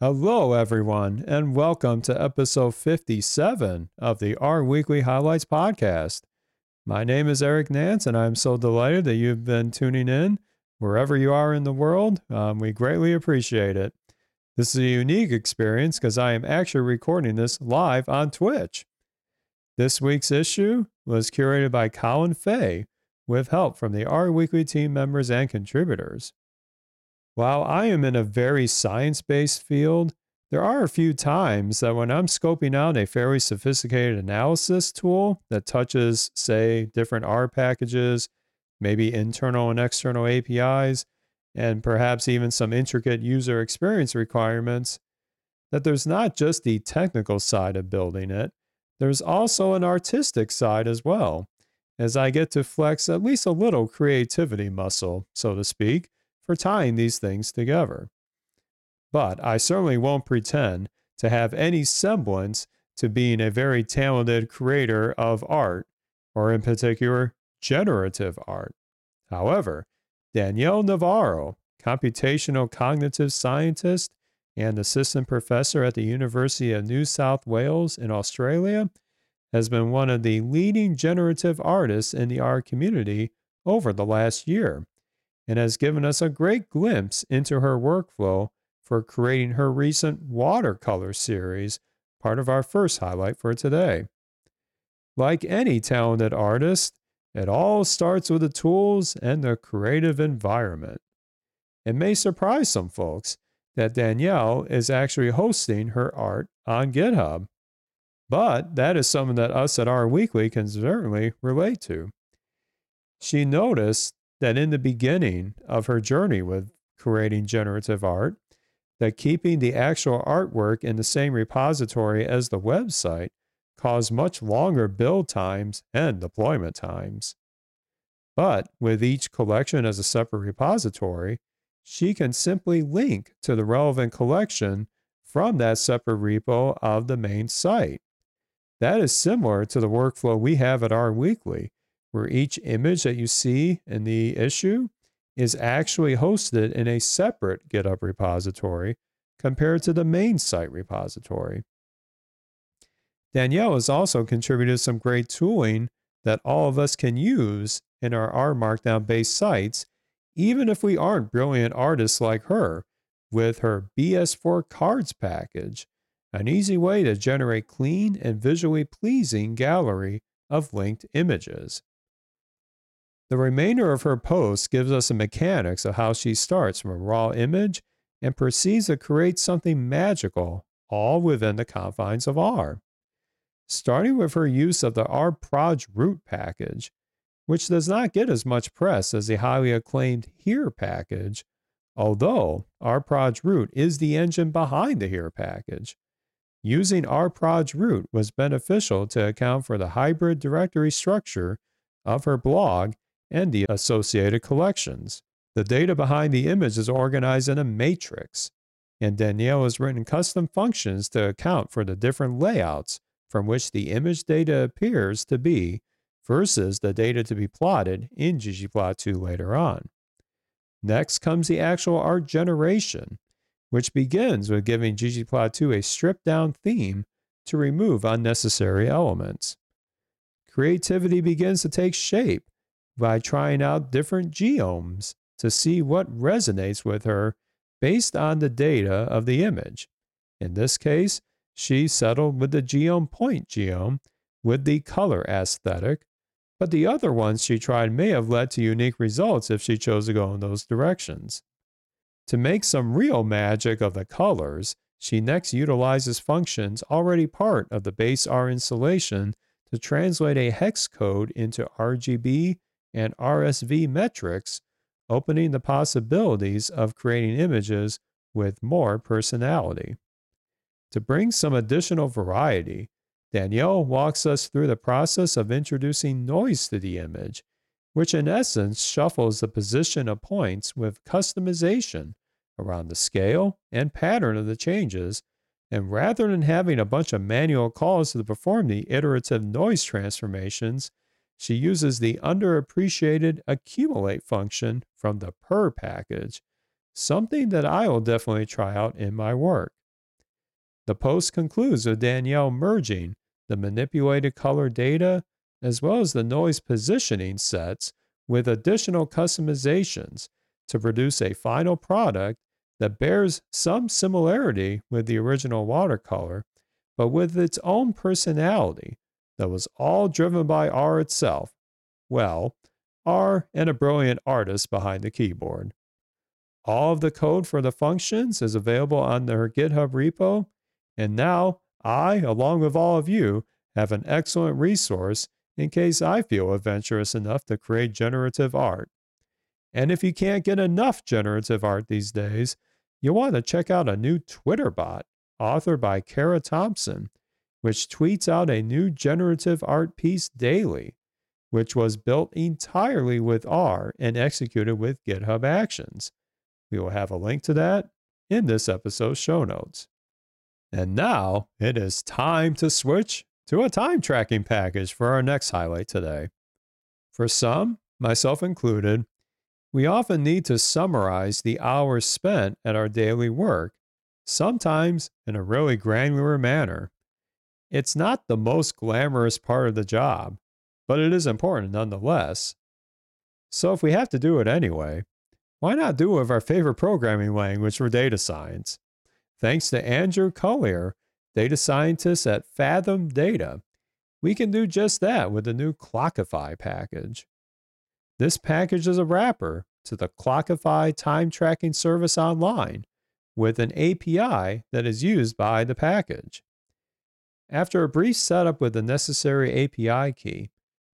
Hello, everyone, and welcome to episode 57 of the R Weekly Highlights podcast. My name is Eric Nance, and I'm so delighted that you've been tuning in wherever you are in the world. Um, we greatly appreciate it. This is a unique experience because I am actually recording this live on Twitch. This week's issue was curated by Colin Fay with help from the R Weekly team members and contributors. While I am in a very science based field, there are a few times that when I'm scoping out a fairly sophisticated analysis tool that touches, say, different R packages, maybe internal and external APIs, and perhaps even some intricate user experience requirements, that there's not just the technical side of building it, there's also an artistic side as well, as I get to flex at least a little creativity muscle, so to speak for tying these things together. But I certainly won't pretend to have any semblance to being a very talented creator of art, or in particular, generative art. However, Danielle Navarro, computational cognitive scientist and assistant professor at the University of New South Wales in Australia, has been one of the leading generative artists in the art community over the last year and has given us a great glimpse into her workflow for creating her recent watercolor series, part of our first highlight for today. Like any talented artist, it all starts with the tools and the creative environment. It may surprise some folks that Danielle is actually hosting her art on GitHub, but that is something that us at R Weekly can certainly relate to. She noticed that in the beginning of her journey with creating generative art, that keeping the actual artwork in the same repository as the website caused much longer build times and deployment times. But with each collection as a separate repository, she can simply link to the relevant collection from that separate repo of the main site. That is similar to the workflow we have at R Weekly, where each image that you see in the issue is actually hosted in a separate GitHub repository compared to the main site repository. Danielle has also contributed some great tooling that all of us can use in our R Markdown based sites, even if we aren't brilliant artists like her, with her BS4 cards package, an easy way to generate clean and visually pleasing gallery of linked images. The remainder of her post gives us the mechanics of how she starts from a raw image and proceeds to create something magical, all within the confines of R. Starting with her use of the rprojroot package, which does not get as much press as the highly acclaimed here package, although rprojroot is the engine behind the here package. Using rprojroot was beneficial to account for the hybrid directory structure of her blog and the associated collections. The data behind the image is organized in a matrix, and Danielle has written custom functions to account for the different layouts from which the image data appears to be versus the data to be plotted in ggplot2 later on. Next comes the actual art generation, which begins with giving ggplot2 a stripped down theme to remove unnecessary elements. Creativity begins to take shape by trying out different geoms to see what resonates with her based on the data of the image. In this case, she settled with the geom point geom with the color aesthetic, but the other ones she tried may have led to unique results if she chose to go in those directions. To make some real magic of the colors, she next utilizes functions already part of the base R installation to translate a hex code into RGB and HSV metrics, opening the possibilities of creating images with more personality. To bring some additional variety, Danielle walks us through the process of introducing noise to the image, which in essence shuffles the position of points with customization around the scale and pattern of the changes. And rather than having a bunch of manual calls to perform the iterative noise transformations, she uses the underappreciated accumulate function from the purrr package, something that I will definitely try out in my work. The post concludes with Danielle merging the manipulated color data as well as the noise positioning sets with additional customizations to produce a final product that bears some similarity with the original watercolor, but with its own personality that was all driven by R itself. Well, R and a brilliant artist behind the keyboard. All of the code for the functions is available on their GitHub repo, and now I, along with all of you, have an excellent resource in case I feel adventurous enough to create generative art. And if you can't get enough generative art these days, you'll want to check out a new Twitter bot authored by Kara Thompson, which tweets out a new generative art piece daily, which was built entirely with R and executed with GitHub Actions. We will have a link to that in this episode's show notes. And now it is time to switch to a time tracking package for our next highlight today. For some, myself included, we often need to summarize the hours spent at our daily work, sometimes in a really granular manner. It's not the most glamorous part of the job, but it is important nonetheless. So if we have to do it anyway, why not do it with our favorite programming language for data science? Thanks to Andrew Collier, data scientist at Fathom Data, we can do just that with the new Clockify package. This package is a wrapper to the Clockify time tracking service online with an API that is used by the package. After a brief setup with the necessary API key,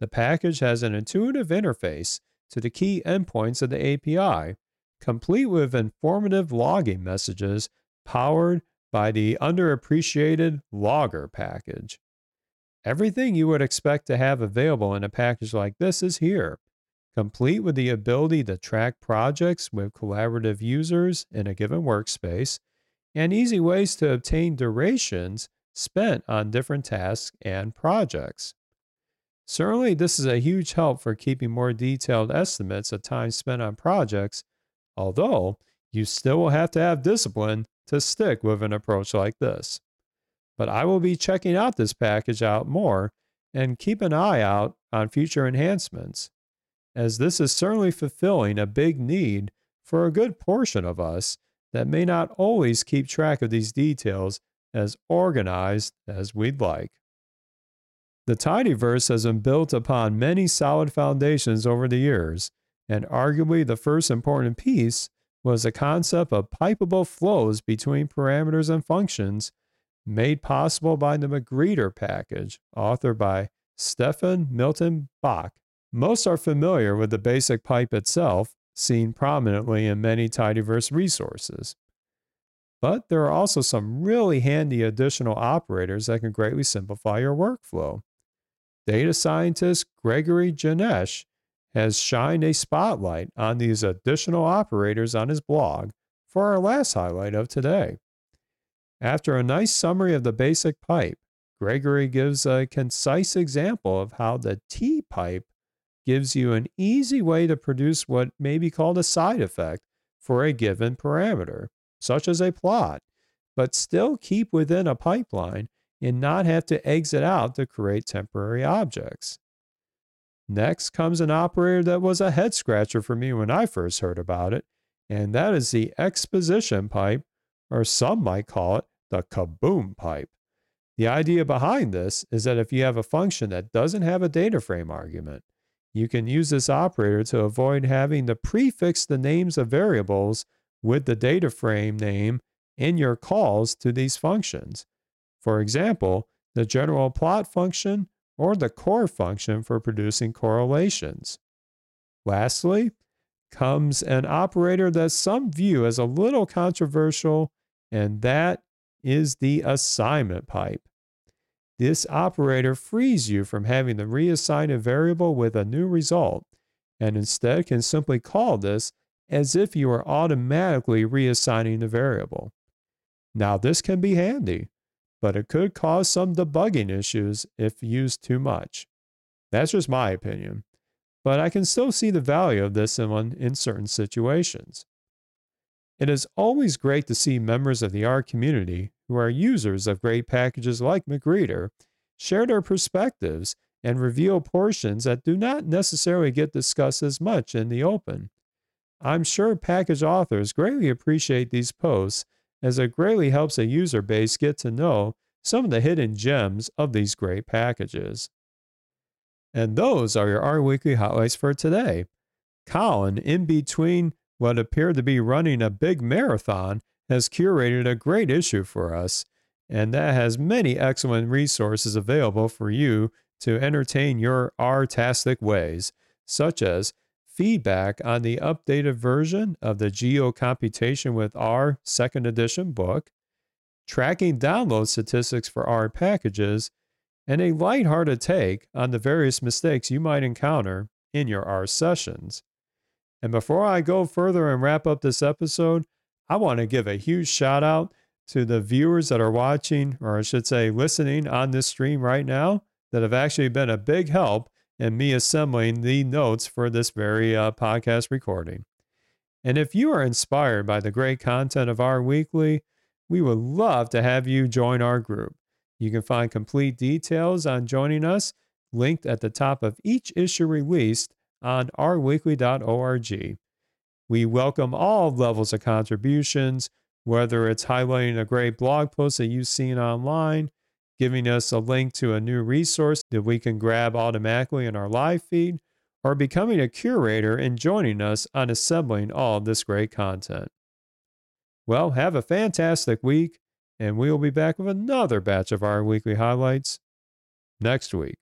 the package has an intuitive interface to the key endpoints of the API, complete with informative logging messages powered by the underappreciated Logger package. Everything you would expect to have available in a package like this is here, complete with the ability to track projects with collaborative users in a given workspace, and easy ways to obtain durations spent on different tasks and projects. Certainly, this is a huge help for keeping more detailed estimates of time spent on projects, although you still will have to have discipline to stick with an approach like this. But I will be checking out this package out more and keep an eye out on future enhancements, as this is certainly fulfilling a big need for a good portion of us that may not always keep track of these details as organized as we'd like. The Tidyverse has been built upon many solid foundations over the years, and arguably the first important piece was the concept of pipeable flows between parameters and functions made possible by the Magrittr package, authored by Stefan Milton Bache. Most are familiar with the basic pipe itself, seen prominently in many Tidyverse resources. But there are also some really handy additional operators that can greatly simplify your workflow. Data scientist Gregory Janesch has shined a spotlight on these additional operators on his blog for our last highlight of today. After a nice summary of the basic pipe, Gregory gives a concise example of how the T pipe gives you an easy way to produce what may be called a side effect for a given parameter, such as a plot, but still keep within a pipeline and not have to exit out to create temporary objects. Next comes an operator that was a head scratcher for me when I first heard about it, and that is the exposition pipe, or some might call it the kaboom pipe. The idea behind this is that if you have a function that doesn't have a data frame argument, you can use this operator to avoid having to prefix the names of variables with the data frame name in your calls to these functions. For example, the general plot function or the core function for producing correlations. Lastly, comes an operator that some view as a little controversial, and that is the assignment pipe. This operator frees you from having to reassign a variable with a new result, and instead can simply call this as if you are automatically reassigning the variable. Now, this can be handy but it could cause some debugging issues if used too much. That's just my opinion, but I can still see the value of this one in certain situations. It is always great to see members of the R community who are users of great packages like magrittr, share their perspectives and reveal portions that do not necessarily get discussed as much in the open. I'm sure package authors greatly appreciate these posts as it greatly helps a user base get to know some of the hidden gems of these great packages. And those are your R Weekly highlights for today. Colin, in between what appeared to be running a big marathon, has curated a great issue for us, and that has many excellent resources available for you to entertain your R-tastic ways, such as feedback on the updated version of the Geocomputation with R second edition book, tracking download statistics for R packages, and a lighthearted take on the various mistakes you might encounter in your R sessions. And before I go further and wrap up this episode, I want to give a huge shout out to the viewers that are watching, or I should say, listening on this stream right now, that have actually been a big help in me assembling the notes for this very uh, podcast recording. And if you are inspired by the great content of R Weekly, we would love to have you join our group. You can find complete details on joining us linked at the top of each issue released on rweekly.org. We welcome all levels of contributions, whether it's highlighting a great blog post that you've seen online, giving us a link to a new resource that we can grab automatically in our live feed, or becoming a curator and joining us on assembling all this great content. Well, have a fantastic week, and we will be back with another batch of R Weekly highlights next week.